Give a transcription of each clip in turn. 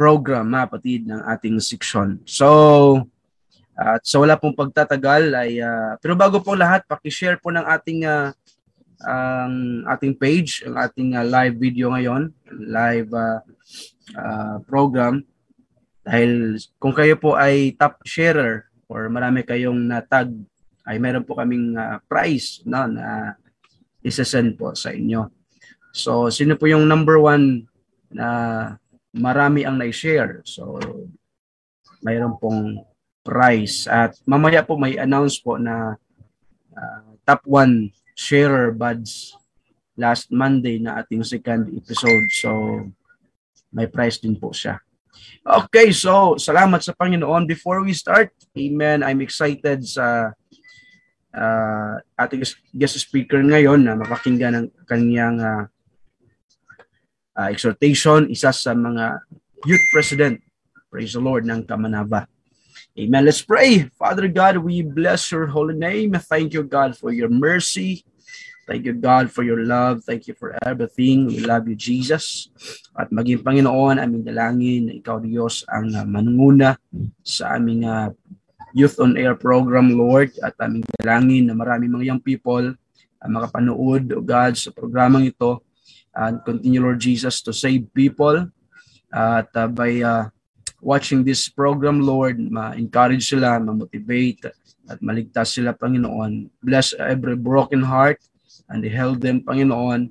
program, mga kapatid, ng ating section. So, at so wala pong pagtatagal ay uh, pero bago po lahat, paki-share po ng ating uh, ang ating page, ang ating uh, live video ngayon, live uh, uh, program dahil kung kayo po ay top sharer or marami kayong natag ay meron po kaming uh, prize no, na isa-send po sa inyo. So sino po yung number one na marami ang na-share? So mayroon pong price. At mamaya po may announce po na uh, top 1 sharer buds last Monday na ating second episode. So may price din po siya. Okay, so salamat sa Panginoon. Before we start, amen, I'm excited sa uh, ating guest speaker ngayon na mapakinggan ng kanyang uh, uh, exhortation, isa sa mga youth president, praise the Lord, ng Kamanava. Amen. Let's pray. Father God, we bless your holy name. Thank you, God, for your mercy. Thank you, God, for your love. Thank you for everything. We love you, Jesus. At maging Panginoon, aming dalangin na ikaw, Diyos, ang manunguna sa aming uh, Youth on Air program, Lord. At aming dalangin na marami mga young people uh, makapanood, O God, sa programang ito. And continue, Lord Jesus, to save people. At uh, by uh, watching this program, Lord, ma-encourage sila, ma-motivate, at maligtas sila, Panginoon. Bless every broken heart and help them, Panginoon.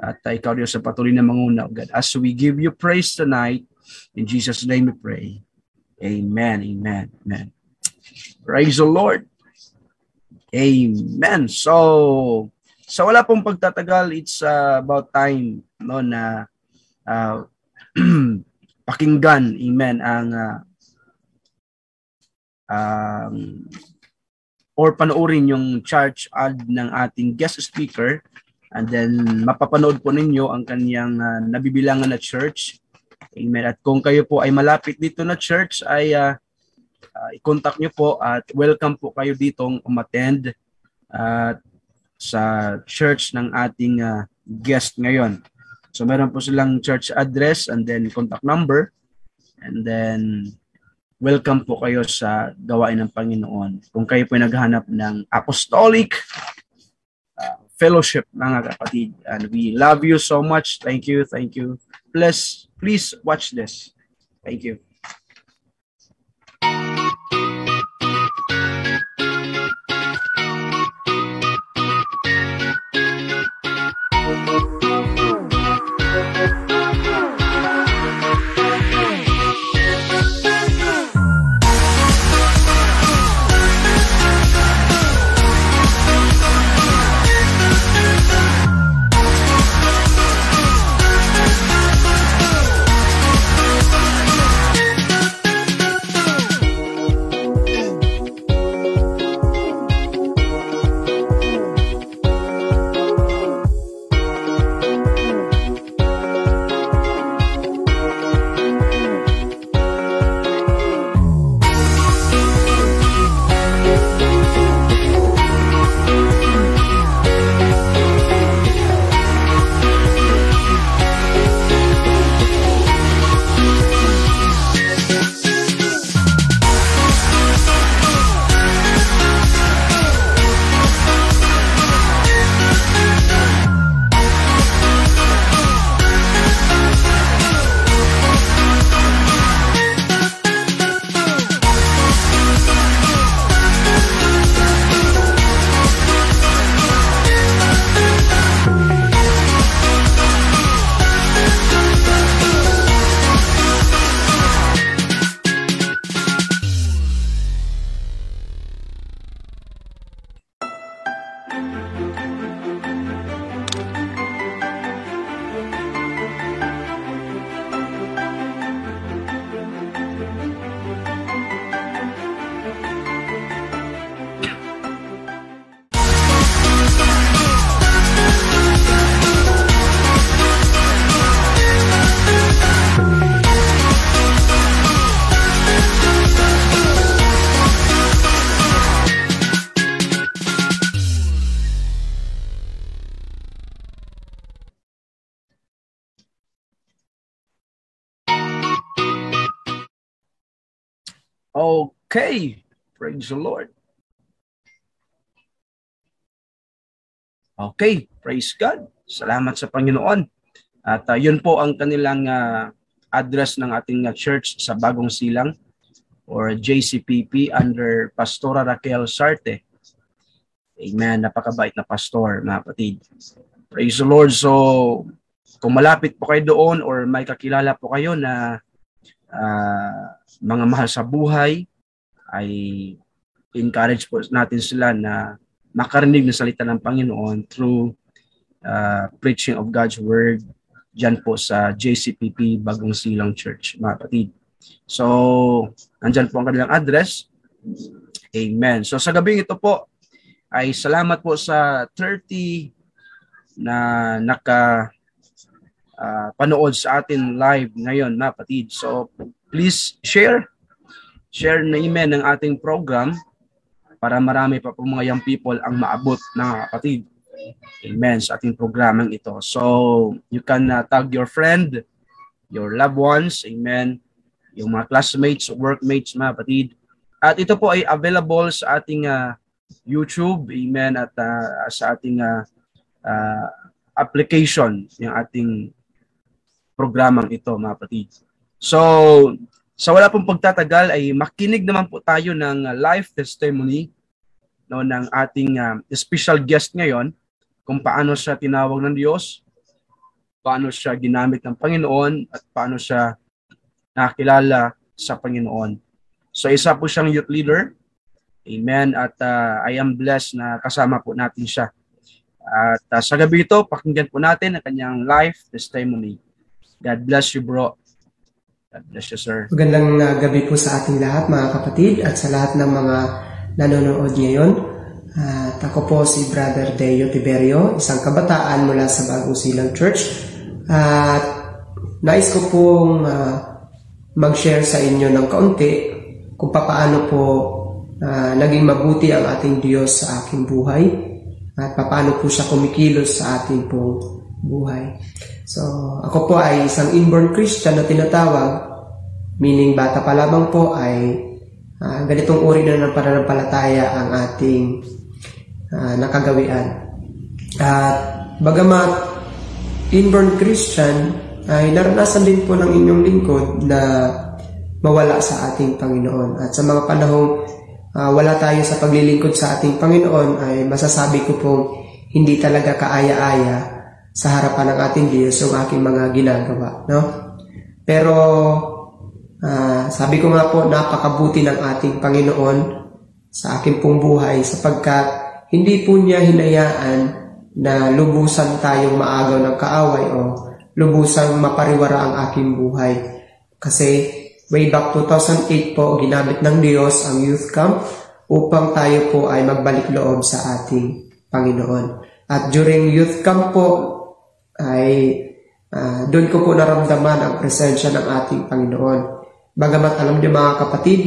At uh, ikaw Diyos sa patuloy na manguna, God. As we give you praise tonight, in Jesus' name we pray. Amen, amen, amen. Praise the Lord. Amen. So, sa wala pong pagtatagal, it's uh, about time no na uh, pakinggan, amen, ang uh, um, or panoorin yung church ad ng ating guest speaker and then mapapanood po ninyo ang kanyang uh, nabibilangan na church. Amen. At kung kayo po ay malapit dito na church ay uh, uh, i-contact nyo po at welcome po kayo ditong umattend uh, sa church ng ating uh, guest ngayon. So meron po silang church address and then contact number. And then welcome po kayo sa gawain ng Panginoon. Kung kayo po naghahanap ng apostolic uh, fellowship, mga kapatid. And we love you so much. Thank you, thank you. Please, please watch this. Thank you. Okay. Praise the Lord. Okay. Praise God. Salamat sa Panginoon. At uh, yun po ang kanilang uh, address ng ating uh, church sa Bagong Silang or JCPP under Pastora Raquel Sarte. Amen. Napakabait na pastor, mga kapatid. Praise the Lord. So, kung malapit po kayo doon or may kakilala po kayo na uh, mga mahal sa buhay, ay encourage po natin sila na makarinig ng salita ng Panginoon through uh, preaching of God's Word dyan po sa JCPP Bagong Silang Church, mga kapatid. So, nandyan po ang kanilang address. Amen. So, sa gabi ito po, ay salamat po sa 30 na naka uh, panood sa atin live ngayon, mga kapatid. So, please share. Share na ng ating program para marami pa po mga young people ang maabot na kapatid. Amen sa ating programang ito. So, you can uh, tag your friend, your loved ones, amen, yung mga classmates, workmates, mga kapatid. At ito po ay available sa ating uh, YouTube, amen, at uh, sa ating uh, uh, application, yung ating programang ito, mga kapatid. So, sa wala pong pagtatagal ay makinig naman po tayo ng life testimony no ng ating uh, special guest ngayon kung paano siya tinawag ng Diyos, paano siya ginamit ng Panginoon at paano siya nakilala sa Panginoon. So isa po siyang youth leader. Amen. At uh, I am blessed na kasama po natin siya. At uh, sa gabi ito, pakinggan po natin ang kanyang life testimony. God bless you, bro. God bless you, sir. Magandang uh, gabi po sa ating lahat, mga kapatid, at sa lahat ng mga nanonood ngayon. At ako po si Brother Deo Tiberio, isang kabataan mula sa Bagong Silang Church. At nais ko pong uh, mag-share sa inyo ng kaunti kung paano po uh, naging mabuti ang ating Diyos sa aking buhay at paano po siya kumikilos sa ating pong buhay. So, ako po ay isang inborn Christian na tinatawag, meaning bata pa lamang po ay uh, ganitong uri na ng pananampalataya ang ating uh, nakagawian. At bagamat inborn Christian, ay naranasan din po ng inyong lingkod na mawala sa ating Panginoon. At sa mga panahong uh, wala tayo sa paglilingkod sa ating Panginoon, ay masasabi ko pong hindi talaga kaaya-aya sa harapan ng ating Diyos yung aking mga ginagawa. No? Pero uh, sabi ko nga po, napakabuti ng ating Panginoon sa aking pong buhay sapagkat hindi po niya hinayaan na lubusan tayong maagaw ng kaaway o lubusang mapariwara ang aking buhay. Kasi way back 2008 po, ginamit ng Diyos ang youth camp upang tayo po ay magbalik loob sa ating Panginoon. At during youth camp po, ay uh, doon ko po naramdaman ang presensya ng ating Panginoon. Bagamat alam niyo mga kapatid,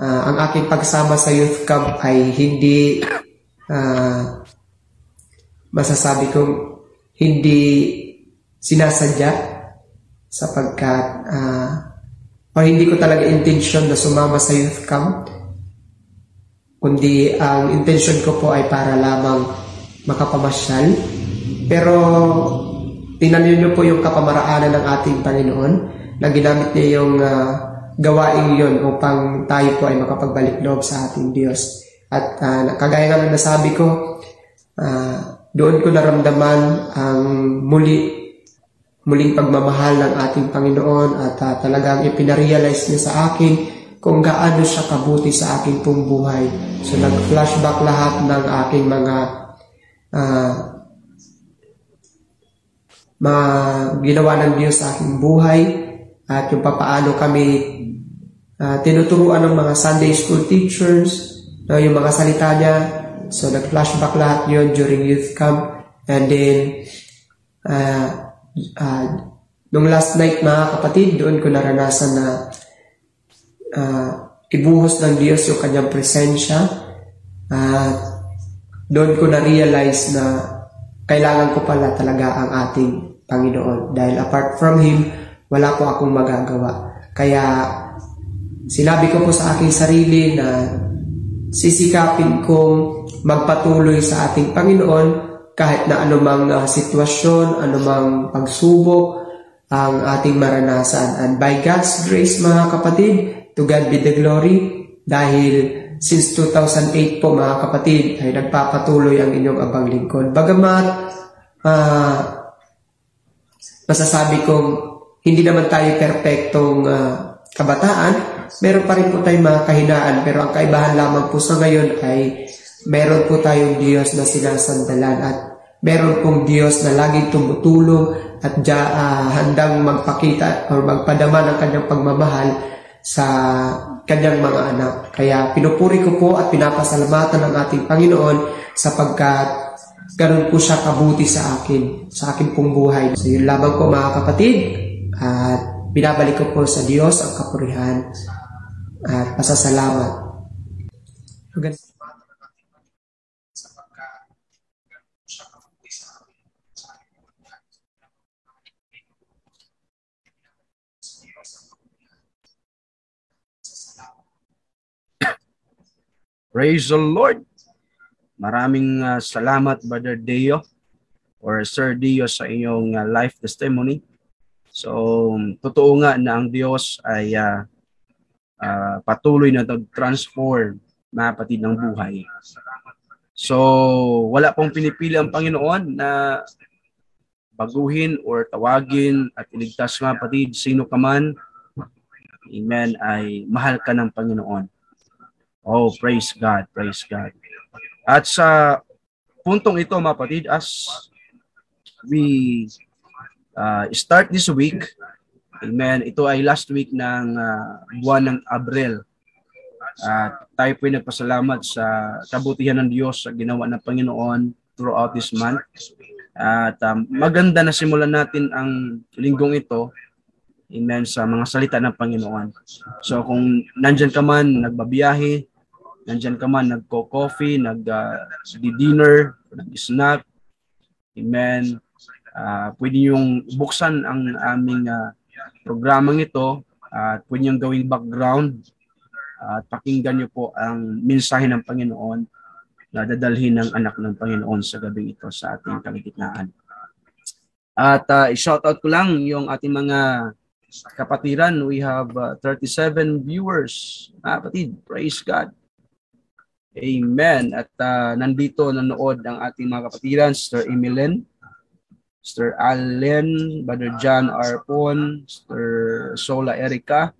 uh, ang aking pagsama sa youth camp ay hindi uh, masasabi kong hindi sinasadya sapagkat uh, o hindi ko talaga intention na sumama sa youth camp kundi ang intention ko po ay para lamang makapamasyal pero Tingnan niyo po yung kapamaraanan ng ating Panginoon na ginamit niya yung uh, gawain yon upang tayo po ay makapagbalik loob sa ating Diyos. At uh, kagaya nga ng nasabi ko, uh, doon ko naramdaman ang muli muling pagmamahal ng ating Panginoon at uh, talagang ipinarealize niya sa akin kung gaano siya kabuti sa aking pong buhay. So nag-flashback lahat ng aking mga uh, ginawa ng Diyos sa aking buhay at yung papaano kami uh, tinuturuan ng mga Sunday school teachers, no, yung mga salita niya. So, nag-flashback lahat yon during youth camp. And then, uh, uh, nung last night mga kapatid, doon ko naranasan na uh, ibuhos ng Diyos yung kanyang presensya. At uh, doon ko na-realize na kailangan ko pala talaga ang ating Panginoon. Dahil apart from Him, wala po akong magagawa. Kaya Sinabi ko po sa aking sarili na sisikapin kong magpatuloy sa ating Panginoon kahit na anumang uh, sitwasyon, anumang pagsubok ang ating maranasan. And by God's grace mga kapatid, to God be the glory dahil since 2008 po mga kapatid ay nagpapatuloy ang inyong abang lingkod. Bagamat uh, masasabi kong hindi naman tayo perpektong uh, kabataan, meron pa rin po tayong mga kahinaan. Pero ang kaibahan lamang po sa ngayon ay meron po tayong Diyos na sinasandalan at meron pong Diyos na laging tumutulong at dya, uh, handang magpakita o magpadama ng kanyang pagmamahal sa kanyang mga anak. Kaya pinupuri ko po at pinapasalamatan ng ating Panginoon sapagkat ganun po siya kabuti sa akin, sa akin pong buhay. So yun lamang po mga kapatid at binabalik ko po sa Diyos ang kapurihan at pasasalamat. Maganda. Praise the Lord. Maraming uh, salamat Brother Deo or Sir Dio sa inyong uh, life testimony. So, totoo nga na ang Diyos ay uh, uh, patuloy na transform mga kapatid ng buhay. So, wala pong pinipili ang Panginoon na baguhin or tawagin at iligtas mga kapatid, sino ka man, amen, ay mahal ka ng Panginoon. Oh, praise God, praise God. At sa puntong ito mga kapatid, as we uh, start this week, Amen. Ito ay last week ng uh, buwan ng Abril. At uh, tayo po ay nagpasalamat sa kabutihan ng Diyos sa ginawa ng Panginoon throughout this month. At um, maganda na simulan natin ang linggong ito Amen sa mga salita ng Panginoon. So kung nandyan ka man, nagbabiyahe, nandyan ka man, nagko-coffee, nag-dinner, uh, nag-snack, Amen. Uh, pwede yung buksan ang aming uh, programang ito at uh, pwede niyong gawing background at uh, pakinggan niyo po ang mensahe ng Panginoon na dadalhin ng anak ng Panginoon sa gabi ito sa ating kaligitnaan. At uh, i-shout out ko lang yung ating mga kapatiran. We have uh, 37 viewers. Ah, kapatid, praise God. Amen. At uh, nandito nanood ang ating mga kapatiran, Sister Emilyn, Mr. Allen, Brother John Arpon, Mr. Sola Erica,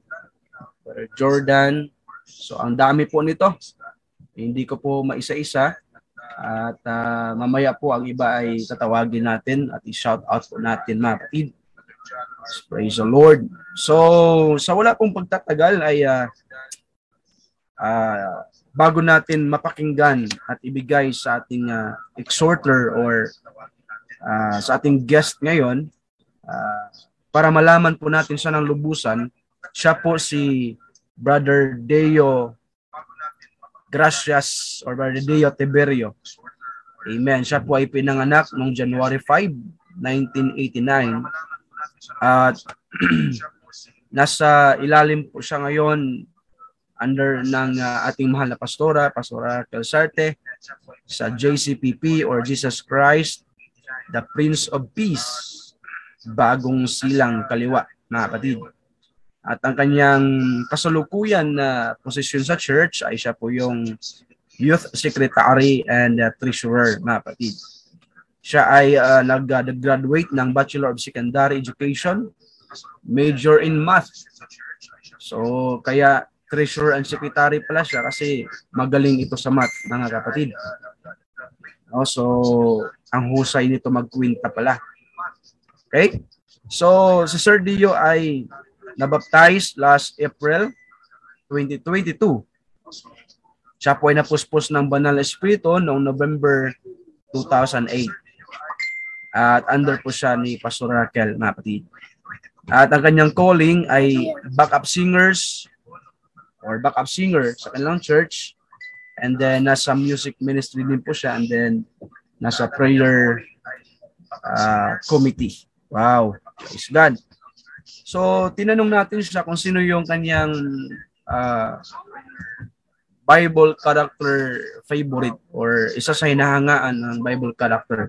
Brother Jordan. So ang dami po nito. Hindi ko po maisa-isa. At uh, mamaya po ang iba ay tatawagin natin at i-shout out po natin mga kapatid. Praise the Lord. So sa wala pong pagtatagal ay uh, uh, bago natin mapakinggan at ibigay sa ating uh, exhorter or uh, sa ating guest ngayon uh, para malaman po natin siya ng lubusan. Siya po si Brother Deo Gracias or Brother Deo Tiberio. Amen. Siya po ay pinanganak noong January 5, 1989. At nasa ilalim po siya ngayon under ng uh, ating mahal na pastora, Pastora Celsarte, sa JCPP or Jesus Christ the Prince of Peace, bagong silang kaliwa, mga kapatid. At ang kanyang kasalukuyan na posisyon sa church ay siya po yung Youth Secretary and uh, Treasurer, mga kapatid. Siya ay uh, nag-graduate ng Bachelor of Secondary Education, major in math. So, kaya treasurer and secretary pala siya kasi magaling ito sa math, mga kapatid. No, so, ang husay nito magkwinta pala. Okay? So, si Sir Dio ay nabaptize last April 2022. Siya po ay napuspos ng Banal Espiritu noong November 2008. At under po siya ni Pastor Raquel, mga kapatid. At ang kanyang calling ay backup singers or backup singer sa kanilang church And then nasa music ministry din po siya and then nasa prayer uh, committee. Wow, praise God. So tinanong natin siya kung sino yung kanyang uh, Bible character favorite or isa sa hinahangaan ng Bible character.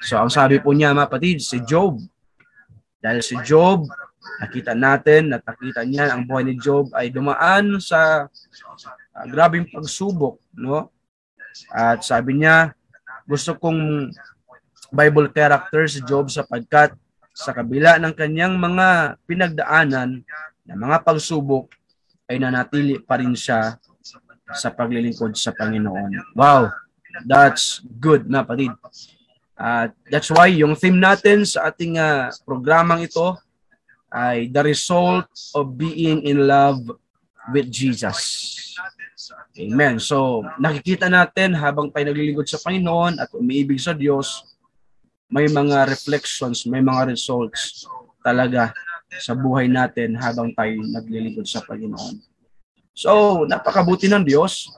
So ang sabi po niya mga patid, si Job. Dahil si Job, nakita natin, nakita niya ang buhay ni Job ay dumaan sa uh, grabing pagsubok, no? At sabi niya, gusto kong Bible character si Job sapagkat sa kabila ng kanyang mga pinagdaanan na mga pagsubok ay nanatili pa rin siya sa paglilingkod sa Panginoon. Wow, that's good na patid. Uh, that's why yung theme natin sa ating uh, programang ito ay the result of being in love with Jesus. Amen. So, nakikita natin habang tayo naglilingkod sa Panginoon at umiibig sa Diyos, may mga reflections, may mga results talaga sa buhay natin habang tayo naglilingkod sa Panginoon. So, napakabuti ng Diyos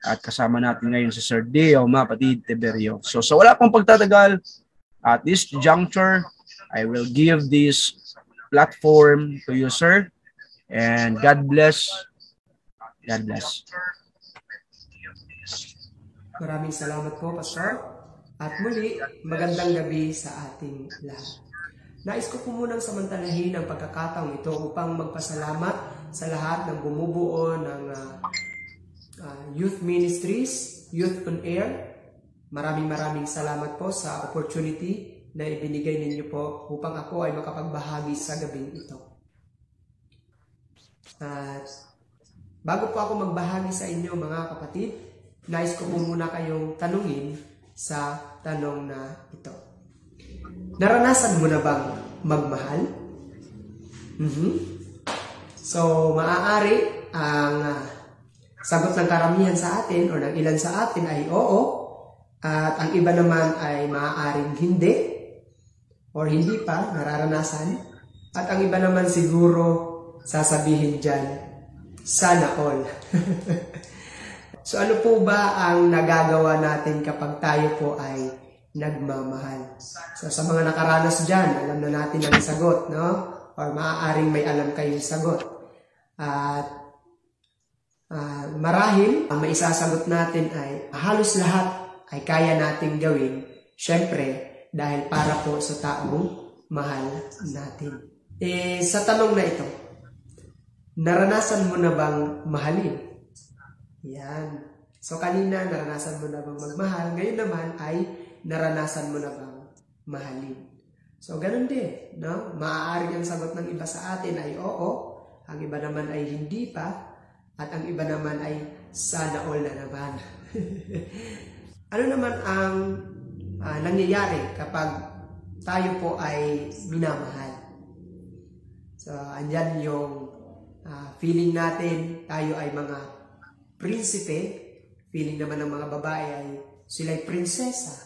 at kasama natin ngayon si Sir Deo Mapatid Tiberio. So, sa so wala pong pagtatagal, at this juncture, I will give this platform to you, sir. And God bless. God bless. Maraming salamat po, Pastor. At muli, magandang gabi sa ating lahat. Nais ko po munang samantalahin ang pagkakataong ito upang magpasalamat sa lahat ng bumubuo ng uh, uh, youth ministries, Youth on Air. Maraming maraming salamat po sa opportunity na ibinigay ninyo po upang ako ay makapagbahagi sa gabing ito. At bago po ako magbahagi sa inyo mga kapatid, nais ko po muna kayong tanungin sa tanong na ito. Naranasan mo na bang magmahal? Mm-hmm. So, maaari ang uh, sagot ng karamihan sa atin o ng ilan sa atin ay oo at ang iba naman ay maaaring hindi or hindi pa nararanasan at ang iba naman siguro sasabihin dyan, sana all. so ano po ba ang nagagawa natin kapag tayo po ay nagmamahal? So sa mga nakaranas dyan, alam na natin ang sagot, no? Or maaaring may alam kayong sagot. At uh, marahil, ang maisasagot natin ay halos lahat ay kaya nating gawin, syempre, dahil para po sa taong mahal natin. Eh, sa tanong na ito, naranasan mo na bang mahalin? Yan. So kanina, naranasan mo na bang magmahal? Ngayon naman ay naranasan mo na bang mahalin? So ganun din, no? Maaari ang sagot ng iba sa atin ay oo, ang iba naman ay hindi pa, at ang iba naman ay sana all na naman. ano naman ang uh, nangyayari kapag tayo po ay minamahal? So, andyan yung uh, feeling natin, tayo ay mga prinsipe, feeling naman ng mga babae ay sila'y prinsesa.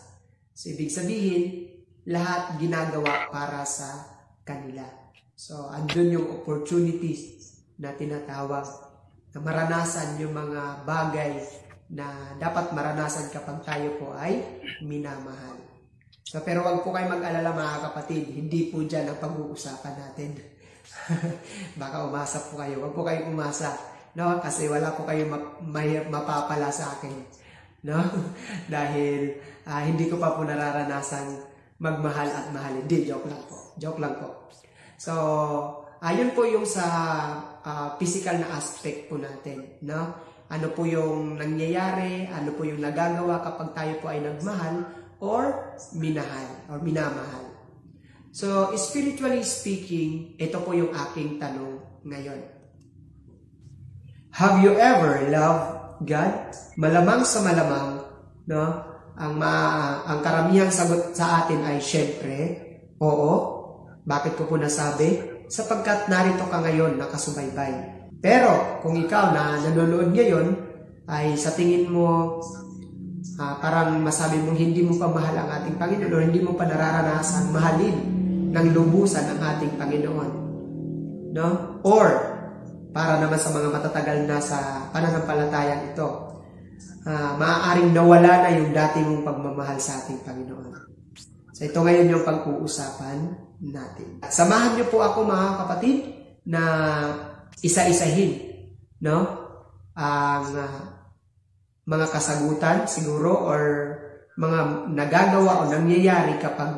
So, ibig sabihin, lahat ginagawa para sa kanila. So, andun yung opportunities na tinatawag na maranasan yung mga bagay na dapat maranasan kapag tayo po ay minamahal. So, pero wag po kayo mag-alala mga kapatid, hindi po dyan ang pag-uusapan natin. Baka umasa po kayo. Wag po kayong umasa. No? Kasi wala po kayong map- may mapapala sa akin. No? Dahil uh, hindi ko pa po nararanasan magmahal at mahalin. Hindi, joke lang po. Joke lang po. So, ayun po yung sa uh, physical na aspect po natin, no? Ano po yung nangyayari, ano po yung nagagawa kapag tayo po ay nagmahal or minahal or minamahal. So, spiritually speaking, ito po yung aking tanong ngayon. Have you ever loved God? Malamang sa malamang, no? Ang ma ang karamihang sagot sa atin ay syempre, oo, bakit ko po nasabi? Sapagkat narito ka ngayon nakasubaybay. Pero kung ikaw na nanonood ngayon ay sa tingin mo uh, parang masabi mong hindi mo pa mahal ang ating Panginoon hindi mo pa nararanasan mahalin ng lubusan ang ating Panginoon. No? Or, para naman sa mga matatagal na sa pananampalatayang ito, uh, maaaring nawala na yung dati mong pagmamahal sa ating Panginoon. So ito ngayon yung pag-uusapan natin. Samahan niyo po ako mga kapatid na isa-isahin no? Ang ah, mga kasagutan siguro or mga nagagawa o nangyayari kapag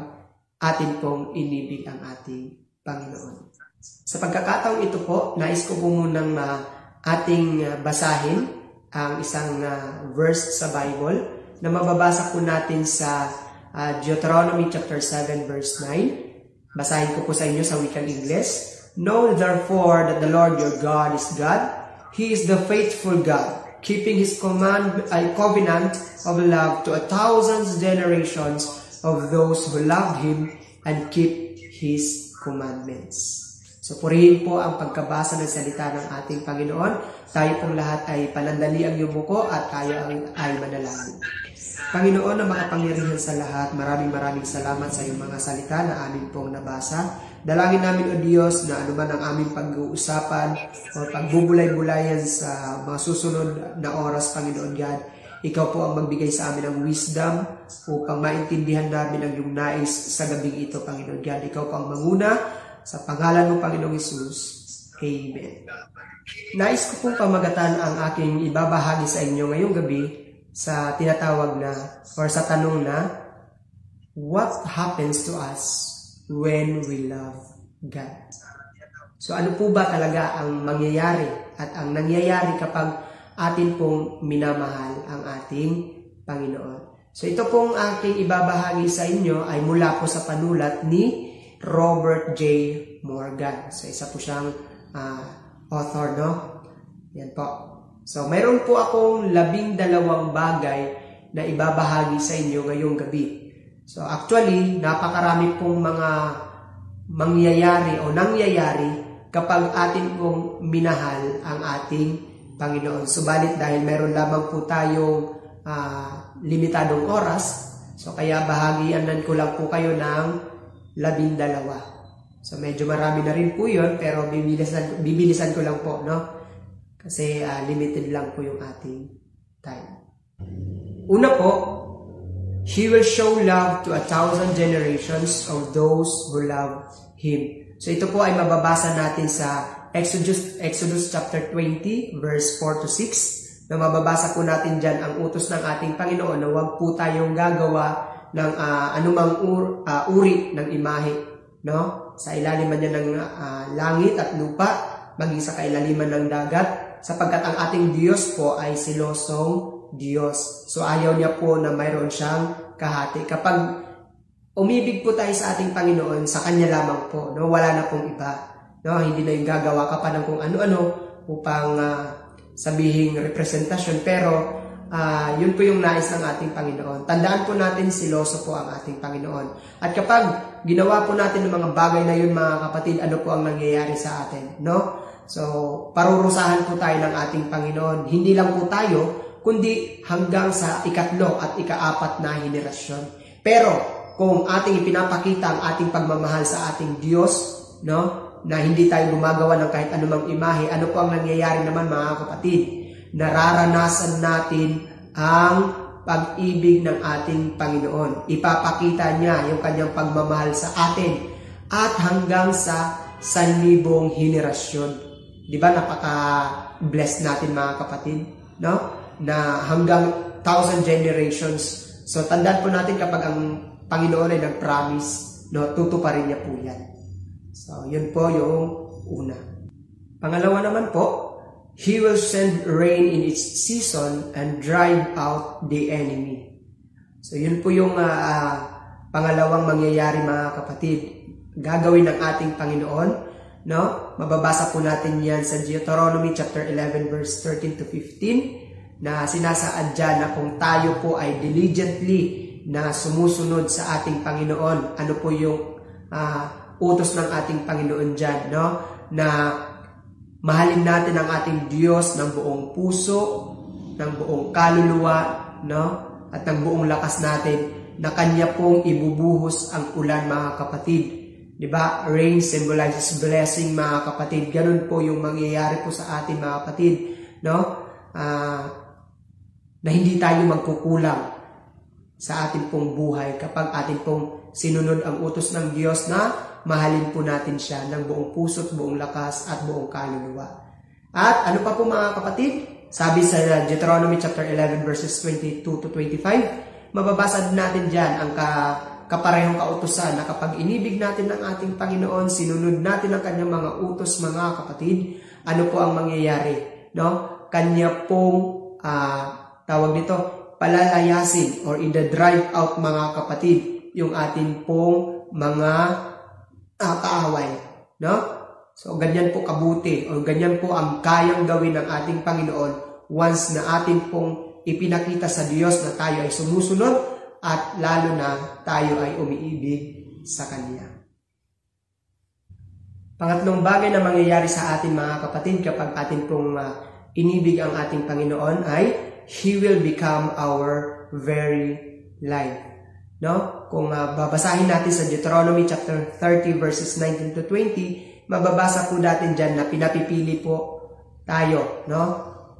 atin pong inibig ang ating Panginoon. Sa pagkakataong ito po, nais ko po munang uh, ating uh, basahin ang isang uh, verse sa Bible na mababasa po natin sa uh, Deuteronomy chapter 7 verse 9. Basahin ko po sa inyo sa wikang Ingles. Know therefore that the Lord your God is God. He is the faithful God, keeping his command, a covenant of love to a thousand generations of those who love him and keep his commandments. So purihin po ang pagkabasa ng salita ng ating Panginoon. Tayo pong lahat ay panandali ang yumuko at tayo ang, ay manalangin. Panginoon na makapangyarihan sa lahat, maraming maraming salamat sa iyong mga salita na amin pong nabasa. Dalangin namin o Diyos na anuman ang aming pag-uusapan o pagbubulay-bulayan sa mga susunod na oras, Panginoon God, ikaw po ang magbigay sa amin ng wisdom upang maintindihan namin ang iyong nais sa gabing ito, Panginoon God. Ikaw po ang manguna sa pangalan ng Panginoong Isus. Amen. Nais ko pong pamagatan ang aking ibabahagi sa inyo ngayong gabi sa tinatawag na or sa tanong na what happens to us when we love God? So ano po ba talaga ang mangyayari at ang nangyayari kapag atin pong minamahal ang ating Panginoon? So ito pong aking ibabahagi sa inyo ay mula po sa panulat ni Robert J. Morgan. So isa po siyang uh, author, no? Yan po. So, mayroon po akong labing dalawang bagay na ibabahagi sa inyo ngayong gabi. So, actually, napakarami pong mga mangyayari o nangyayari kapag atin pong minahal ang ating Panginoon. Subalit dahil meron lamang po tayong uh, limitadong oras, so kaya bahagianan ko lang po kayo ng labing dalawa. So medyo marami na rin po yun, pero bibilisan, bibilisan ko lang po, no? Kasi uh, limited lang po yung ating time. Una po, He will show love to a thousand generations of those who love Him. So ito po ay mababasa natin sa Exodus, Exodus chapter 20 verse 4 to 6 na mababasa po natin dyan ang utos ng ating Panginoon na huwag po tayong gagawa ng uh, anumang ur, uh, uri ng imahe no? sa ilalim man ng uh, langit at lupa maging sa kailaliman ng dagat sapagkat ang ating Diyos po ay silosong Diyos. So ayaw niya po na mayroon siyang kahati. Kapag umibig po tayo sa ating Panginoon, sa Kanya lamang po, no? wala na pong iba. No? Hindi na yung gagawa ka pa ng kung ano-ano upang uh, sabihing representasyon. Pero uh, yun po yung nais ng ating Panginoon. Tandaan po natin, siloso po ang ating Panginoon. At kapag ginawa po natin ng mga bagay na yun, mga kapatid, ano po ang nangyayari sa atin? No? So, parurusahan po tayo ng ating Panginoon. Hindi lang po tayo, kundi hanggang sa ikatlo at ikaapat na henerasyon. Pero, kung ating ipinapakita ang ating pagmamahal sa ating Diyos, no, na hindi tayo gumagawa ng kahit anumang imahe, ano po ang nangyayari naman mga kapatid? Nararanasan natin ang pag-ibig ng ating Panginoon. Ipapakita niya yung kanyang pagmamahal sa atin at hanggang sa sanlibong henerasyon. Di ba napaka-blessed natin mga kapatid? No? Na hanggang thousand generations. So tandaan po natin kapag ang Panginoon ay nag-promise, no, tutuparin niya po yan. So yun po yung una. Pangalawa naman po, He will send rain in its season and drive out the enemy. So yun po yung uh, pangalawang mangyayari mga kapatid. Gagawin ng ating Panginoon No? Mababasa po natin yan sa Deuteronomy chapter 11 verse 13 to 15 na sinasaad dyan na kung tayo po ay diligently na sumusunod sa ating Panginoon, ano po yung uh, utos ng ating Panginoon dyan, no? Na mahalin natin ang ating Diyos ng buong puso, ng buong kaluluwa, no? At ng buong lakas natin na Kanya pong ibubuhos ang ulan mga kapatid 'Di ba? Rain symbolizes blessing mga kapatid. Ganun po yung mangyayari po sa atin mga kapatid, no? Uh, na hindi tayo magkukulang sa ating pong buhay kapag atin pong sinunod ang utos ng Diyos na mahalin po natin siya ng buong puso buong lakas at buong kaluluwa. At ano pa po mga kapatid? Sabi sa Deuteronomy chapter 11 verses 22 to 25, mababasa natin diyan ang ka kaparehong kautusan na kapag inibig natin ang ating Panginoon, sinunod natin ang kanyang mga utos mga kapatid, ano po ang mangyayari? No? Kanya pong uh, tawag nito, palalayasin or i-drive out mga kapatid yung ating pong mga uh, kaaway. No? So, ganyan po kabuti o ganyan po ang kayang gawin ng ating Panginoon once na ating pong ipinakita sa Diyos na tayo ay sumusunod at lalo na tayo ay umiibig sa Kanya. Pangatlong bagay na mangyayari sa atin mga kapatid kapag atin pong uh, inibig ang ating Panginoon ay He will become our very life. No? Kung uh, babasahin natin sa Deuteronomy chapter 30 verses 19 to 20, mababasa po natin diyan na pinapipili po tayo, no?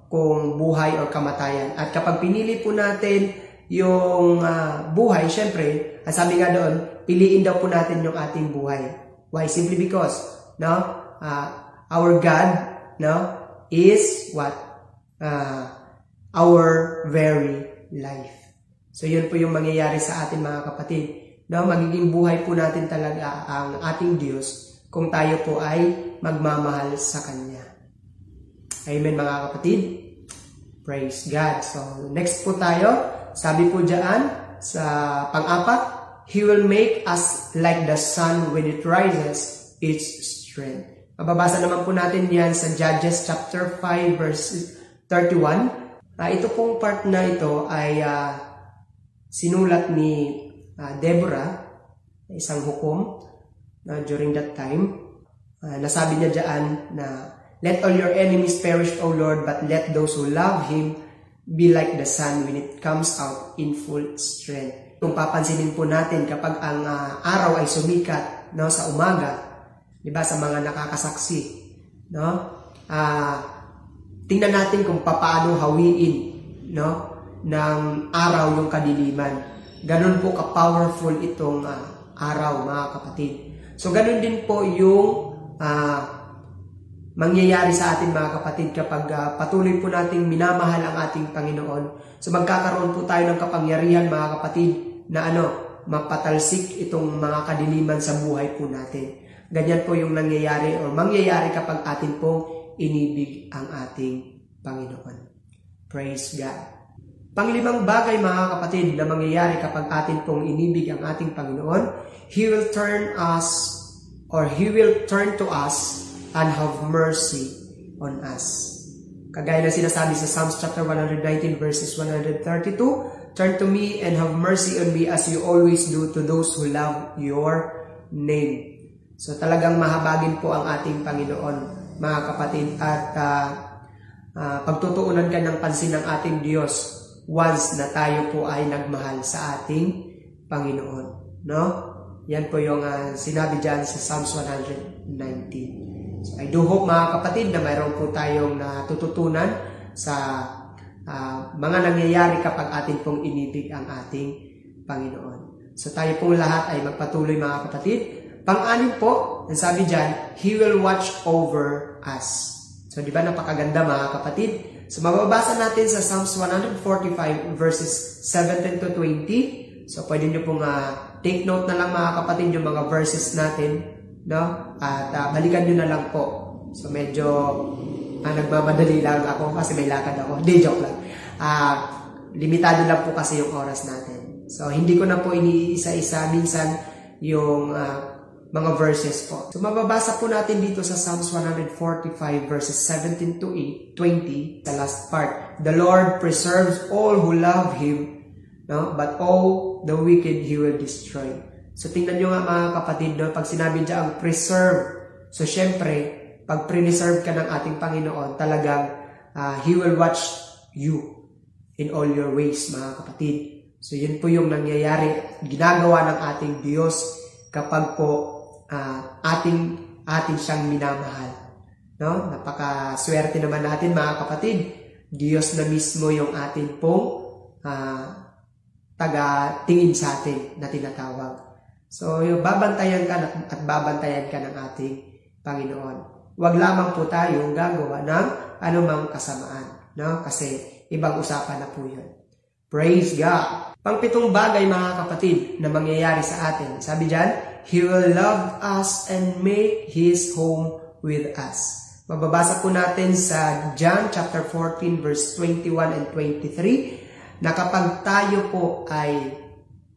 Kung buhay o kamatayan. At kapag pinili po natin yung uh, buhay, syempre, ang sabi nga doon, piliin daw po natin yung ating buhay. Why? Simply because, no? Uh, our God, no? Is what? Uh, our very life. So yun po yung mangyayari sa atin mga kapatid. No, magiging buhay po natin talaga ang ating Diyos kung tayo po ay magmamahal sa Kanya. Amen mga kapatid. Praise God. So next po tayo, sabi po diyan sa pang-apat, He will make us like the sun when it rises, its strength. Mababasa naman po natin yan sa Judges chapter 5 verse 31. Uh, ito pong part na ito ay uh, sinulat ni uh, Deborah, isang hukom, uh, during that time. Uh, nasabi niya diyan na, Let all your enemies perish, O Lord, but let those who love Him be like the sun when it comes out in full strength. Kung papansinin po natin kapag ang uh, araw ay sumikat no, sa umaga, di ba, sa mga nakakasaksi, no? Ah, uh, tingnan natin kung paano hawiin no, ng araw yung kadiliman. Ganun po ka-powerful itong uh, araw, mga kapatid. So, ganun din po yung uh, mangyayari sa atin, mga kapatid, kapag uh, patuloy po nating minamahal ang ating Panginoon. So, magkakaroon po tayo ng kapangyarihan, mga kapatid, na ano, mapatalsik itong mga kadiliman sa buhay po natin. Ganyan po yung nangyayari o mangyayari kapag atin pong inibig ang ating Panginoon. Praise God. Panglimang bagay mga kapatid na mangyayari kapag atin pong inibig ang ating Panginoon, He will turn us or He will turn to us and have mercy on us. Kagaya na sinasabi sa Psalms chapter 119 verses 132, Turn to me and have mercy on me as you always do to those who love your name. So talagang mahabagin po ang ating Panginoon, mga kapatid, at uh, uh, pagtutuunan ka ng pansin ng ating Diyos once na tayo po ay nagmahal sa ating Panginoon. No? Yan po yung uh, sinabi dyan sa Psalms 119. So I do hope mga kapatid na mayroon po tayong natututunan sa uh, mga nangyayari kapag atin pong inibig ang ating Panginoon. So tayo pong lahat ay magpatuloy mga kapatid. Pang-anim po, ang sabi dyan, He will watch over us. So di ba napakaganda mga kapatid? So mababasa natin sa Psalms 145 verses 17 to 20. So pwede nyo pong uh, take note na lang mga kapatid yung mga verses natin. No? At uh, balikan nyo na lang po. So medyo uh, nagmamadali lang ako kasi may lakad ako. Hindi, joke lang. Uh, limitado lang po kasi yung oras natin. So hindi ko na po iniisa-isa minsan yung uh, mga verses po. So mababasa po natin dito sa Psalms 145 verses 17 to 8, 20, the last part. The Lord preserves all who love Him, no? but all the wicked He will destroy. So tingnan nyo nga mga kapatid, no? pag sinabi dyan ang preserve, so syempre, pag preserve ka ng ating Panginoon, talagang uh, He will watch you in all your ways, mga kapatid. So yun po yung nangyayari, ginagawa ng ating Diyos kapag po uh, ating ating siyang minamahal. No? Napakaswerte naman natin mga kapatid. Diyos na mismo yung atin pong uh, taga-tingin sa atin na tinatawag. So, yung babantayan ka at, babantayan ka ng ating Panginoon. Huwag lamang po tayo gagawa ng anumang kasamaan. No? Kasi ibang usapan na po yun. Praise God! Pangpitong bagay mga kapatid na mangyayari sa atin. Sabi dyan, He will love us and make His home with us. Mababasa po natin sa John chapter 14 verse 21 and 23 na kapag tayo po ay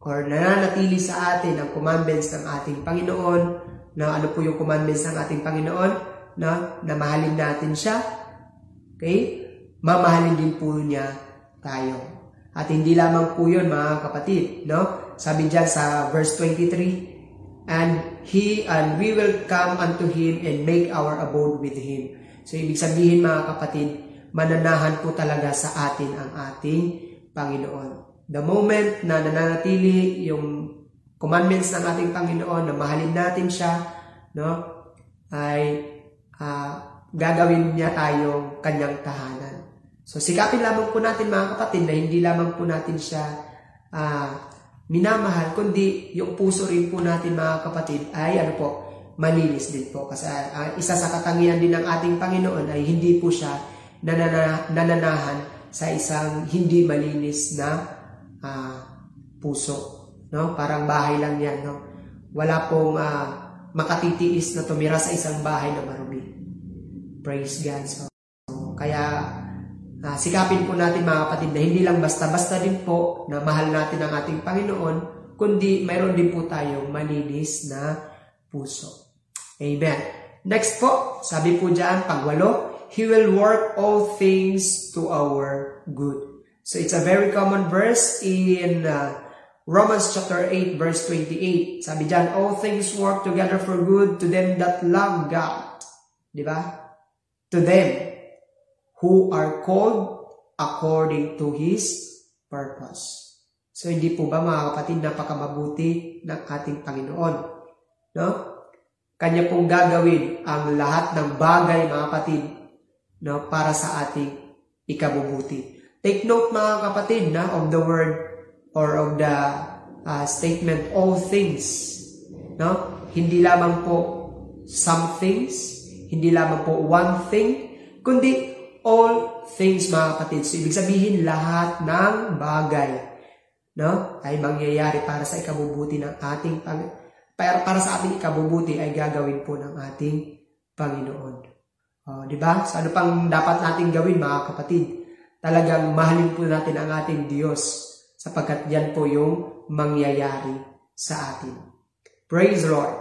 or nananatili sa atin ang commandments ng ating Panginoon, na ano po yung commandments ng ating Panginoon, na, na mahalin natin siya, okay? Mamahalin din po niya tayo. At hindi lamang po yun mga kapatid, no? Sabi diyan sa verse 23, and he and we will come unto him and make our abode with him. So ibig sabihin mga kapatid, mananahan po talaga sa atin ang ating Panginoon. The moment na nananatili yung commandments ng ating Panginoon na mahalin natin siya, no, ay uh, gagawin niya tayong kanyang tahanan. So sikapin lamang po natin mga kapatid na hindi lamang po natin siya uh, minamahal, kundi yung puso rin po natin mga kapatid ay ano po, malinis din po. Kasi uh, isa sa katangian din ng ating Panginoon ay hindi po siya nanana, nananahan sa isang hindi malinis na uh, puso. No? Parang bahay lang yan. No? Wala pong uh, makatitiis na tumira sa isang bahay na marumi. Praise God. So, kaya uh, sikapin po natin mga kapatid na hindi lang basta-basta din po na mahal natin ang ating Panginoon, kundi mayroon din po tayong malinis na puso. Amen. Next po, sabi po dyan, pagwalo, He will work all things to our good. So it's a very common verse in uh, Romans chapter 8 verse 28. Sabi diyan, all things work together for good to them that love God. Di ba? To them who are called according to His purpose. So hindi po ba mga kapatid napakamabuti ng ating Panginoon? No? Kanya pong gagawin ang lahat ng bagay mga kapatid no, para sa ating ikabubuti. Take note mga kapatid na of the word or of the uh, statement all things. No? Hindi lamang po some things, hindi lamang po one thing, kundi all things mga kapatid. So ibig sabihin lahat ng bagay no, ay mangyayari para sa ikabubuti ng ating pang para, para sa ating ikabubuti ay gagawin po ng ating Panginoon. Oh, di ba? So ano pang dapat nating gawin mga kapatid? talagang mahalin po natin ang ating Diyos sapagkat yan po yung mangyayari sa atin. Praise the Lord.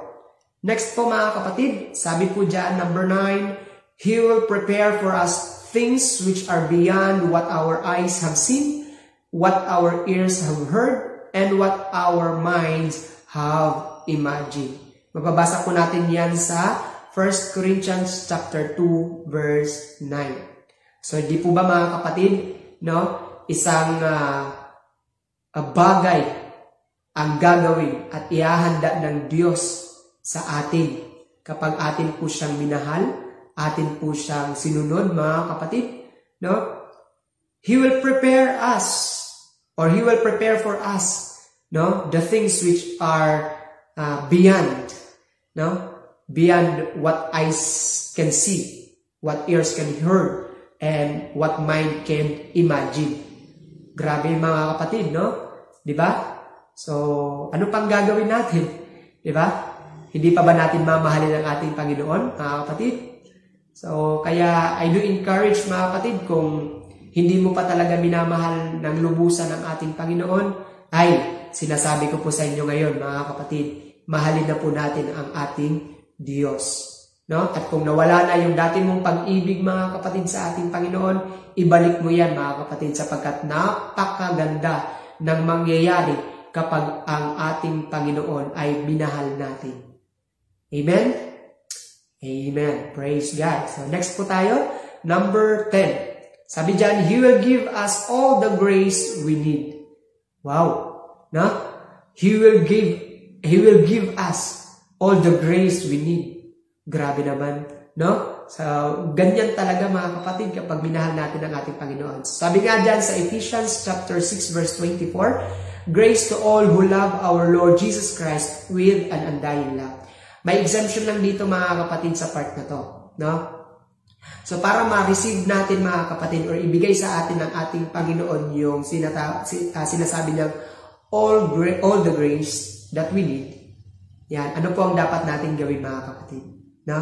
Next po mga kapatid, sabi po dyan, number 9, He will prepare for us things which are beyond what our eyes have seen, what our ears have heard, and what our minds have imagined. Mababasa po natin yan sa 1 Corinthians chapter 2 verse 9. So, hindi po ba mga kapatid, no, isang uh, bagay ang gagawin at ihahanda ng Diyos sa atin kapag atin po siyang minahal, atin po siyang sinunod, mga kapatid, no? He will prepare us or He will prepare for us, no, the things which are uh, beyond, no, beyond what eyes can see, what ears can hear, and what mind can imagine. Grabe mga kapatid, no? 'Di ba? So, ano pang gagawin natin? 'Di ba? Hindi pa ba natin mamahalin ang ating Panginoon, mga kapatid? So, kaya I do encourage mga kapatid kung hindi mo pa talaga minamahal ng lubusan ang ating Panginoon, ay sinasabi ko po sa inyo ngayon mga kapatid, mahalin na po natin ang ating Diyos. No? At kung nawala na yung dati mong pag-ibig mga kapatid sa ating Panginoon, ibalik mo yan mga kapatid sapagkat napakaganda ng mangyayari kapag ang ating Panginoon ay minahal natin. Amen? Amen. Praise God. So next po tayo, number 10. Sabi dyan, He will give us all the grace we need. Wow. No? He will give, He will give us all the grace we need. Grabe naman, no? So, ganyan talaga mga kapatid kapag minahal natin ang ating Panginoon. Sabi nga dyan sa Ephesians chapter 6 verse 24, Grace to all who love our Lord Jesus Christ with an undying love. May exemption lang dito mga kapatid sa part na to. No? So para ma-receive natin mga kapatid or ibigay sa atin ng ating Panginoon yung sinata, uh, sinasabi niyang all, gra- all the grace that we need, yan, ano po ang dapat natin gawin mga kapatid? No?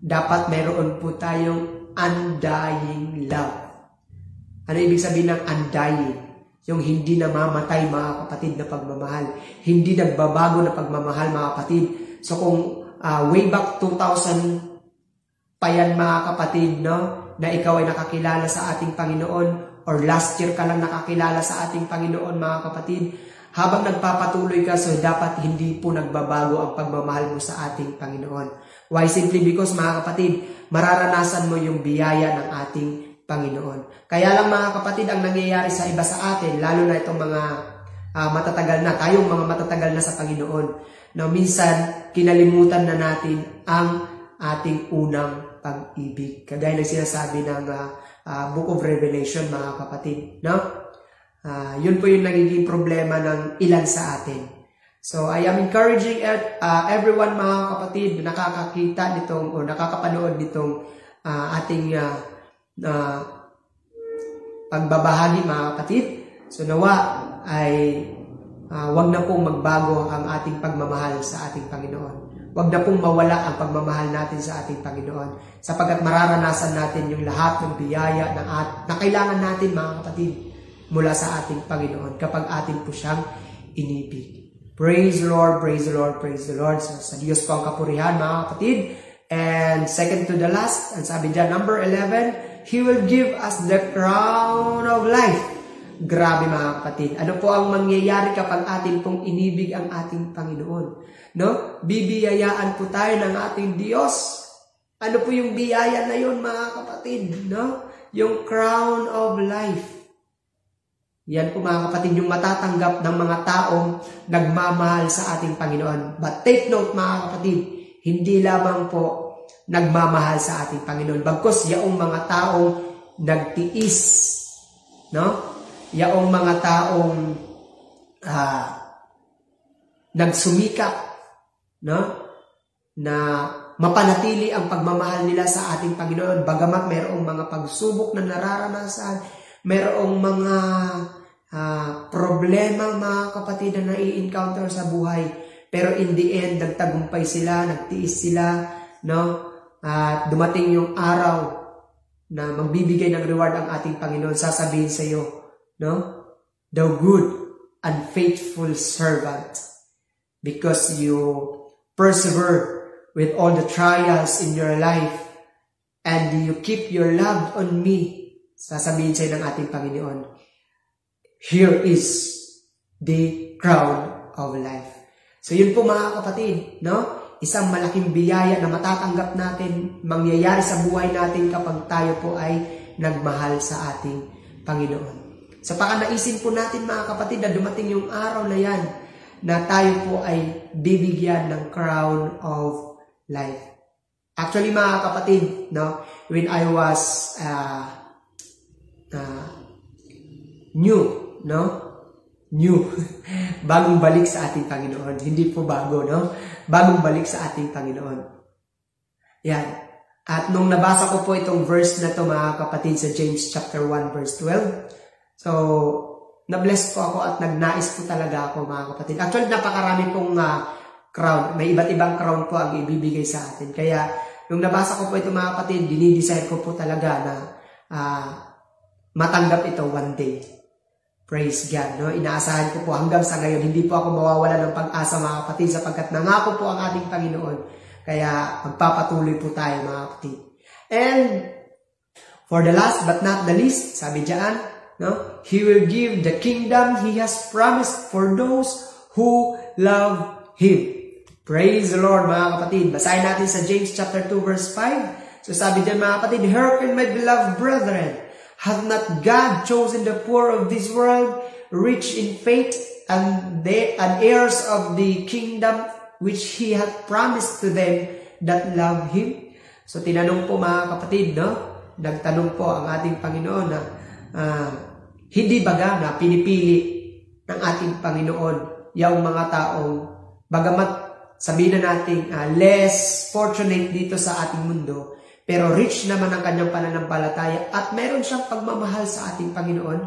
Dapat meron po tayong undying love. Ano ibig sabihin ng undying? Yung hindi namamatay mga kapatid na pagmamahal. Hindi nagbabago na pagmamahal mga kapatid. So kung uh, way back 2000 pa yan mga kapatid, no? Na ikaw ay nakakilala sa ating Panginoon or last year ka lang nakakilala sa ating Panginoon mga kapatid. Habang nagpapatuloy ka, so dapat hindi po nagbabago ang pagmamahal mo sa ating Panginoon. Why? Simply because mga kapatid, mararanasan mo yung biyaya ng ating Panginoon. Kaya lang mga kapatid, ang nangyayari sa iba sa atin, lalo na itong mga uh, matatagal na, tayong mga matatagal na sa Panginoon, na minsan kinalimutan na natin ang ating unang pag-ibig. Kagaya ng sinasabi ng uh, uh, Book of Revelation, mga kapatid. No? Uh, yun po yung nagiging problema ng ilan sa atin. So, I am encouraging uh, everyone, mga kapatid, na nakakakita nitong o nakakapanood nitong uh, ating uh, uh, pagbabahagi, mga kapatid. So, nawa ay uh, wag na pong magbago ang ating pagmamahal sa ating Panginoon. Huwag na pong mawala ang pagmamahal natin sa ating Panginoon sapagkat mararanasan natin yung lahat ng biyaya na, at, na kailangan natin mga kapatid mula sa ating Panginoon kapag atin po siyang inibig. Praise the Lord, praise the Lord, praise the Lord. So, sa Diyos po ang kapurihan mga kapatid. And second to the last, ang sabi dyan, number 11, He will give us the crown of life. Grabe mga kapatid. Ano po ang mangyayari kapag atin pong inibig ang ating Panginoon? no? Bibiyayaan po tayo ng ating Diyos. Ano po yung biyaya na yun, mga kapatid, no? Yung crown of life. Yan po mga kapatid, yung matatanggap ng mga taong nagmamahal sa ating Panginoon. But take note mga kapatid, hindi lamang po nagmamahal sa ating Panginoon. Bagkos yaong mga taong nagtiis, no? Yaong mga taong uh, nagsumikap no? na mapanatili ang pagmamahal nila sa ating Panginoon bagamat mayroong mga pagsubok na nararanasan, mayroong mga uh, problema mga kapatid na nai-encounter sa buhay. Pero in the end, nagtagumpay sila, nagtiis sila, no? At uh, dumating yung araw na magbibigay ng reward ang ating Panginoon, sasabihin sa iyo, no? The good and faithful servant because you persevere with all the trials in your life, and you keep your love on me, sasabihin sa'yo ng ating Panginoon, here is the crown of life. So yun po mga kapatid, no? Isang malaking biyaya na matatanggap natin, mangyayari sa buhay natin kapag tayo po ay nagmahal sa ating Panginoon. Sa pakanaisin po natin mga kapatid na dumating yung araw na yan, na tayo po ay bibigyan ng crown of life. Actually, mga kapatid, no, when I was uh, uh, new, no, new, bagong balik sa ating Panginoon. Hindi po bago, no? Bagong balik sa ating Panginoon. Yan. At nung nabasa ko po itong verse na to mga kapatid sa James chapter 1 verse 12, so na-bless po ako at nagnais po talaga ako mga kapatid. Actually, napakarami pong uh, crown. May iba't ibang crown po ang ibibigay sa atin. Kaya, nung nabasa ko po ito mga kapatid, dinidesire ko po talaga na uh, matanggap ito one day. Praise God. No? Inaasahan ko po hanggang sa ngayon, hindi po ako mawawala ng pag-asa mga kapatid sapagkat nangako po ang ating Panginoon. Kaya magpapatuloy po tayo mga kapatid. And for the last but not the least, sabi diyan, No? He will give the kingdom He has promised for those who love Him. Praise the Lord mga kapatid. Basahin natin sa James chapter 2 verse 5. So sabi dyan mga kapatid, Hearken my beloved brethren, hath not God chosen the poor of this world, rich in faith, and they and heirs of the kingdom which He hath promised to them that love Him? So tinanong po mga kapatid, no? Nagtanong po ang ating Panginoon na uh, hindi baga na pinipili ng ating Panginoon yung mga taong bagamat sabihin na natin uh, less fortunate dito sa ating mundo, pero rich naman ang kanyang pananampalataya at meron siyang pagmamahal sa ating Panginoon,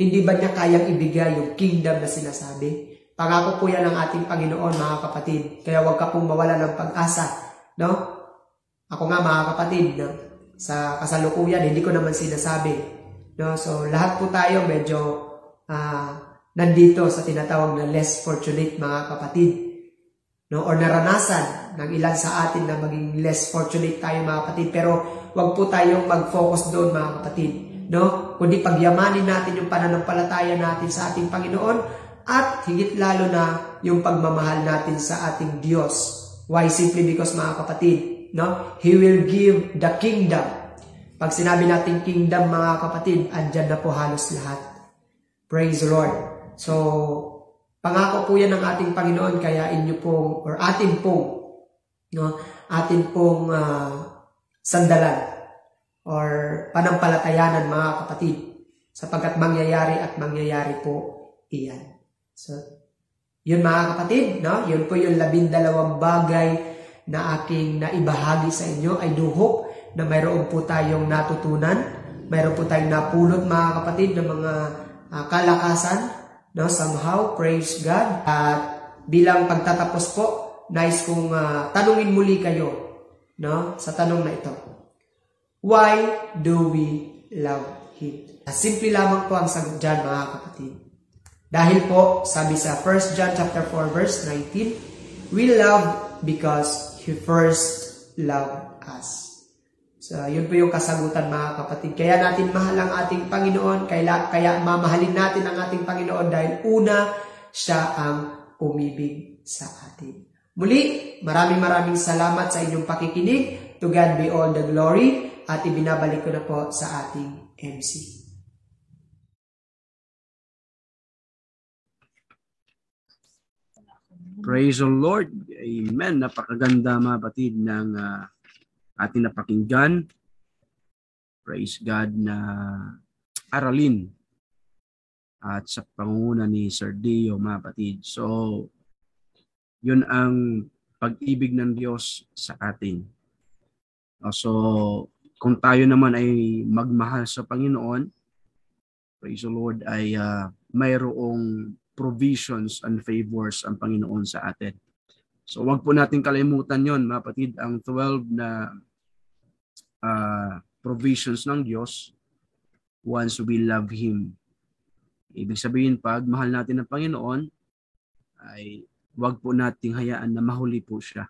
hindi ba niya kayang ibigay yung kingdom na sinasabi? Pangako po yan ng ating Panginoon, mga kapatid. Kaya huwag ka pong mawala ng pag-asa. No? Ako nga, mga kapatid, no? sa kasalukuyan, hindi ko naman sinasabi. No? So, lahat po tayo medyo uh, nandito sa tinatawag na less fortunate, mga kapatid. No? Or naranasan ng ilan sa atin na maging less fortunate tayo mga kapatid. Pero wag po tayong mag-focus doon mga kapatid. No? Kundi pagyamanin natin yung pananampalataya natin sa ating Panginoon at higit lalo na yung pagmamahal natin sa ating Diyos. Why? Simply because mga kapatid, no? He will give the kingdom. Pag sinabi natin kingdom mga kapatid, andyan na po halos lahat. Praise the Lord. So, Pangako po yan ng ating Panginoon, kaya inyo pong, or atin pong, no, atin pong uh, sandalan or panampalatayanan mga kapatid sapagkat mangyayari at mangyayari po iyan. So, yun mga kapatid, no? yun po yung labindalawang bagay na aking naibahagi sa inyo. I do hope na mayroon po tayong natutunan, mayroon po tayong napulot mga kapatid ng mga uh, kalakasan no? Somehow praise God. At bilang pagtatapos po nice kong uh, tanungin muli kayo no? Sa tanong na ito. Why do we love him? Simple lamang po ang sagot diyan mga kapatid. Dahil po sabi sa 1 John chapter 4 verse 19 we love because he first loved us So, yun po yung kasagutan mga kapatid. Kaya natin mahal ang ating Panginoon, kaya, kaya mamahalin natin ang ating Panginoon dahil una, siya ang umibig sa atin. Muli, maraming maraming salamat sa inyong pakikinig. To God be all the glory at ibinabalik ko na po sa ating MC. Praise the Lord. Amen. Napakaganda mga batid ng uh, ating napakinggan. Praise God na aralin at sa pangunguna ni Sir Dio, mga patid. So, yun ang pag-ibig ng Diyos sa atin. So, kung tayo naman ay magmahal sa Panginoon, praise the Lord, ay uh, mayroong provisions and favors ang Panginoon sa atin. So, wag po natin kalimutan yon mga patid, ang 12 na uh, provisions ng Diyos once we love Him. Ibig sabihin, pag mahal natin ang Panginoon, ay wag po nating hayaan na mahuli po siya.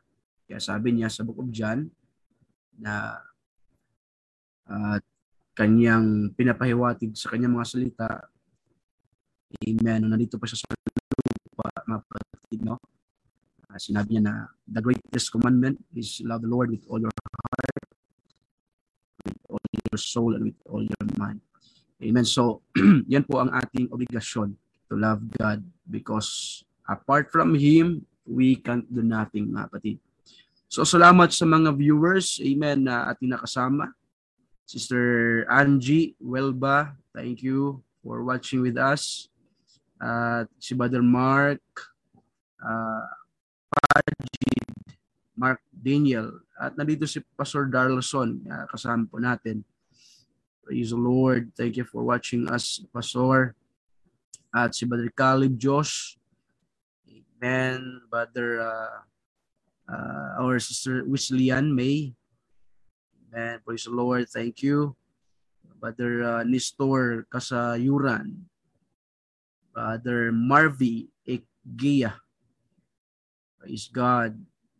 Kaya sabi niya sa Book of John na uh, kanyang pinapahiwatig sa kanyang mga salita, Amen. Nandito pa siya sa lupa, mga kapatid, no? Uh, sinabi niya na the greatest commandment is love the Lord with all your heart, your soul and with all your mind. Amen. So, yan po ang ating obligasyon to love God because apart from Him, we can't do nothing, mga kapatid. So, salamat sa mga viewers, amen, na ating nakasama. Sister Angie Welba, thank you for watching with us. At uh, si Brother Mark, uh, Pajid, Mark Daniel, at nandito si Pastor Darlson, uh, kasama po natin. Praise the Lord. Thank you for watching us, Pastor. At si Brother Caleb Josh. Amen. Brother, uh, uh, our sister Wislian May. Amen. Praise the Lord. Thank you. Brother uh, Nestor Kasayuran. Brother Marvy Egia. Praise God.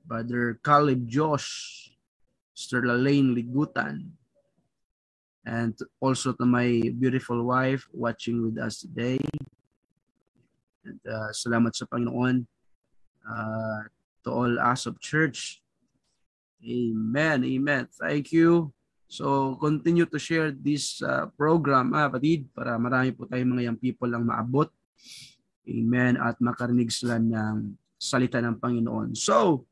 Brother Caleb Josh. Sister Lalaine Ligutan and also to my beautiful wife watching with us today. And uh, salamat sa Panginoon uh, to all us of church. Amen. Amen. Thank you. So continue to share this uh, program, ah, patid, para marami po tayong mga young people ang maabot. Amen. At makarinig sila ng salita ng Panginoon. So,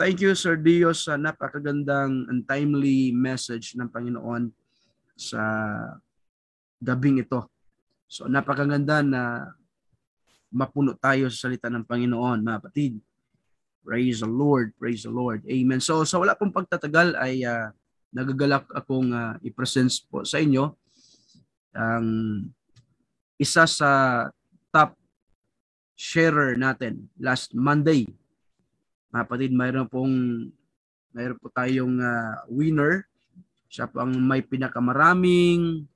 thank you Sir Dios sa napakagandang and timely message ng Panginoon sa gabing ito. So napakaganda na mapuno tayo sa salita ng Panginoon, mga kapatid. Praise the Lord, praise the Lord. Amen. So sa wala pong pagtatagal ay uh, nagagalak akong uh, i-present po sa inyo ang isa sa top sharer natin last Monday. Mga kapatid, mayroon pong mayroon po tayong uh, winner. Siya po ang may pinakamaraming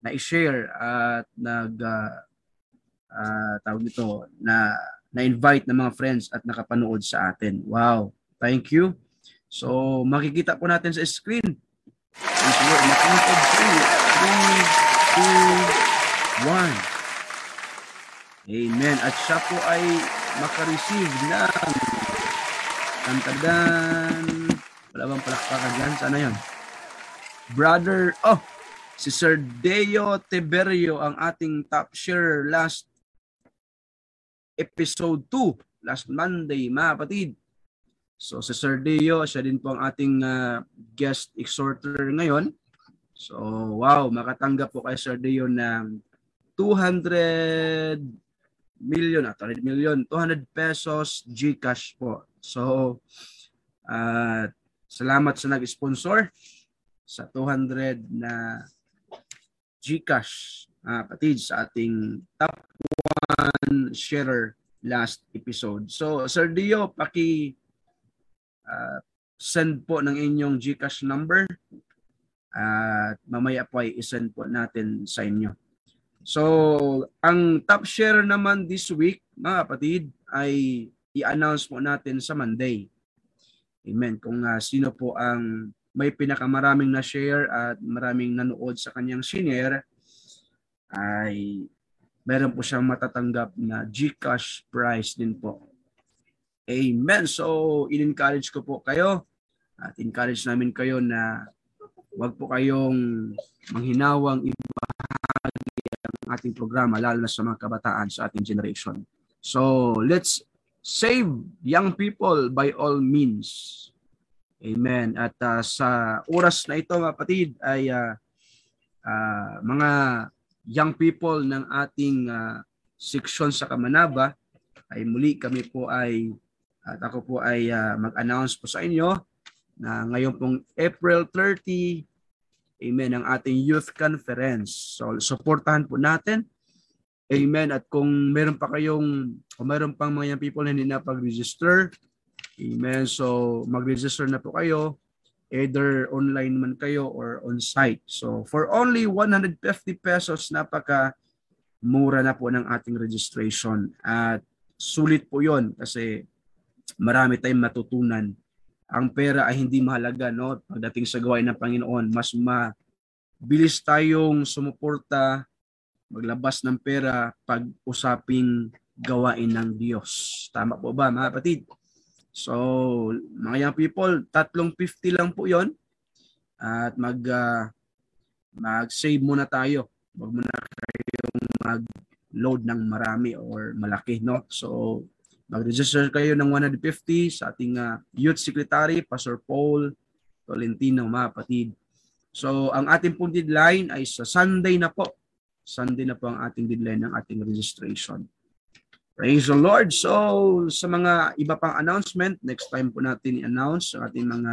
na i-share at nag uh, uh, tawag nito na na-invite ng mga friends at nakapanood sa atin. Wow. Thank you. So, makikita po natin sa screen. Makikita 3, 2, 1. Amen. At siya po ay makareceive ng tantadan. Wala bang palakpakan dyan? Sana yon? Brother, oh, si Sir Deo Tiberio ang ating top share last episode 2, last Monday, mga kapatid. So si Sir Deo, siya din po ang ating uh, guest exhorter ngayon. So wow, makatanggap po kay Sir Deo ng 200 million, ah, 200 million, 200 pesos GCash po. So uh, salamat sa nag-sponsor sa 200 na GCash uh, patid sa ating top 1 sharer last episode. So Sir Dio, paki uh, send po ng inyong GCash number at uh, mamaya po ay isend po natin sa inyo. So, ang top share naman this week, mga kapatid, ay i-announce po natin sa Monday. Amen. Kung uh, sino po ang may pinakamaraming na share at maraming nanood sa kanyang share, ay meron po siyang matatanggap na GCash prize din po. Amen. So, in-encourage ko po kayo at encourage namin kayo na wag po kayong manghinawang ibahagi ang ating programa lalo na sa mga kabataan sa ating generation. So, let's save young people by all means. Amen. At uh, sa oras na ito, mga kapatid, ay uh, uh, mga young people ng ating uh, section sa Kamanaba, ay muli kami po ay at ako po ay uh, mag-announce po sa inyo na ngayon pong April 30, amen, ang ating youth conference. So, supportahan po natin. Amen. At kung meron pa kayong, kung meron pang mga young people na hindi na pag-register, amen. So, mag-register na po kayo. Either online man kayo or on-site. So, for only 150 pesos, napaka mura na po ng ating registration. At sulit po yon kasi marami tayong matutunan. Ang pera ay hindi mahalaga no pagdating sa gawain ng Panginoon. Mas mabilis tayong sumuporta, maglabas ng pera pag usaping gawain ng Diyos. Tama po ba mga kapatid? So, mga young people, tatlong 50 lang po yon At mag uh, mag-save muna tayo. Huwag muna kayong mag-load ng marami or malaki, no? So, Mag-register kayo ng 150 sa ating uh, Youth Secretary, Pastor Paul Tolentino, mga kapatid. So, ang ating pong deadline ay sa Sunday na po. Sunday na po ang ating deadline ng ating registration. Praise the Lord. So, sa mga iba pang announcement, next time po natin i-announce sa ating mga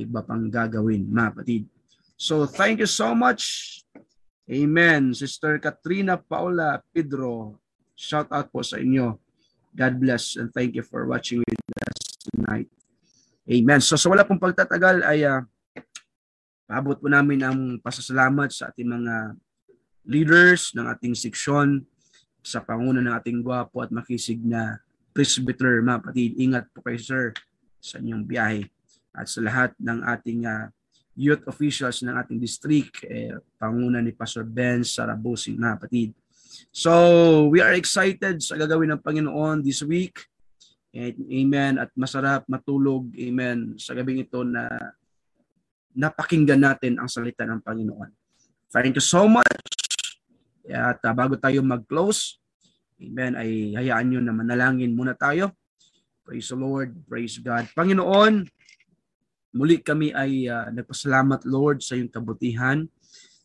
iba pang gagawin, mga kapatid. So, thank you so much. Amen. Sister Katrina Paula Pedro, shout out po sa inyo. God bless and thank you for watching with us tonight. Amen. So sa wala pong pagtatagal ay uh, paabot po namin ang pasasalamat sa ating mga leaders ng ating seksyon sa panguna ng ating gwapo at makisig na presbyter, mga patid. Ingat po kayo sir sa inyong biyahe. At sa lahat ng ating uh, youth officials ng ating district, eh, panguna ni Pastor Ben Sarabusing, mga patid. So, we are excited sa gagawin ng Panginoon this week. Amen. At masarap matulog. Amen. Sa gabing ito na napakinggan natin ang salita ng Panginoon. Thank you so much. At uh, bago tayo mag-close, Amen, ay hayaan nyo na manalangin muna tayo. Praise the Lord. Praise God. Panginoon, muli kami ay uh, nagpasalamat Lord sa iyong kabutihan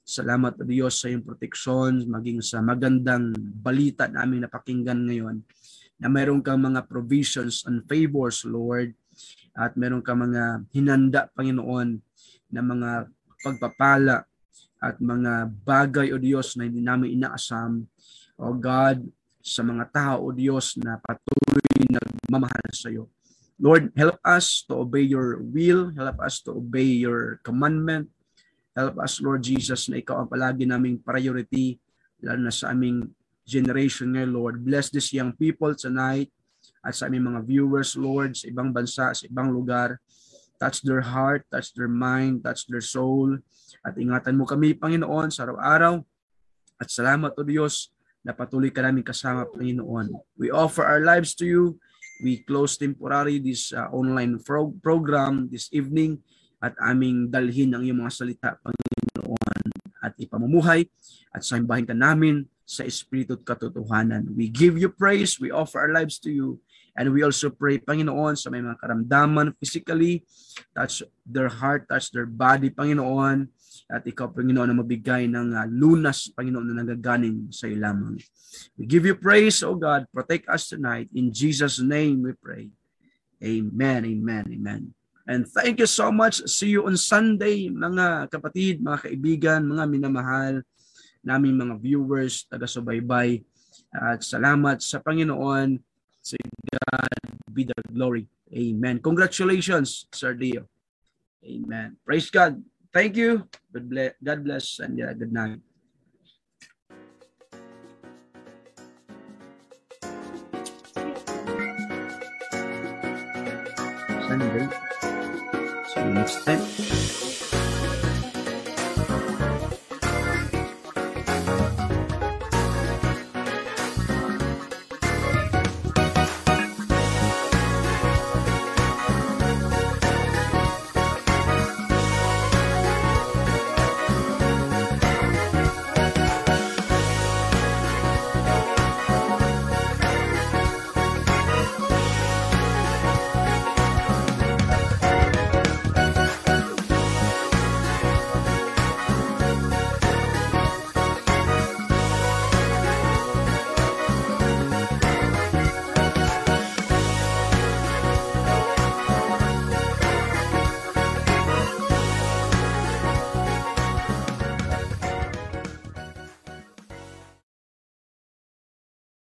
Salamat o Diyos sa iyong proteksyon, maging sa magandang balita na aming napakinggan ngayon na mayroon kang mga provisions and favors, Lord, at mayroon kang mga hinanda, Panginoon, na mga pagpapala at mga bagay o Diyos na hindi namin inaasam. O God, sa mga tao o Diyos na patuloy nagmamahal sa iyo. Lord, help us to obey your will. Help us to obey your commandment. Help us, Lord Jesus, na ikaw ang palagi naming priority, lalo na sa aming generation ngayon, Lord. Bless these young people tonight at sa aming mga viewers, Lord, sa ibang bansa, sa ibang lugar. Touch their heart, touch their mind, touch their soul. At ingatan mo kami, Panginoon, sa araw-araw. At salamat, O Diyos, na patuloy ka namin kasama, Panginoon. We offer our lives to you. We close temporary this uh, online pro- program this evening at aming dalhin ang iyong mga salita, Panginoon, at ipamumuhay at sambahin ka namin sa Espiritu at katotohanan. We give you praise, we offer our lives to you, and we also pray, Panginoon, sa may mga karamdaman physically, touch their heart, touch their body, Panginoon, at ikaw, Panginoon, na mabigay ng uh, lunas, Panginoon, na nagaganing sa iyo lamang. We give you praise, O God. Protect us tonight. In Jesus' name we pray. Amen, amen, amen. And thank you so much. See you on Sunday, mga kapatid, mga kaibigan, mga minamahal, naming mga viewers, taga-subaybay. At salamat sa Panginoon. Sa God be the glory. Amen. Congratulations, Sir Dio. Amen. Praise God. Thank you. God bless, God bless and yeah, good night. Sunday. See you next time.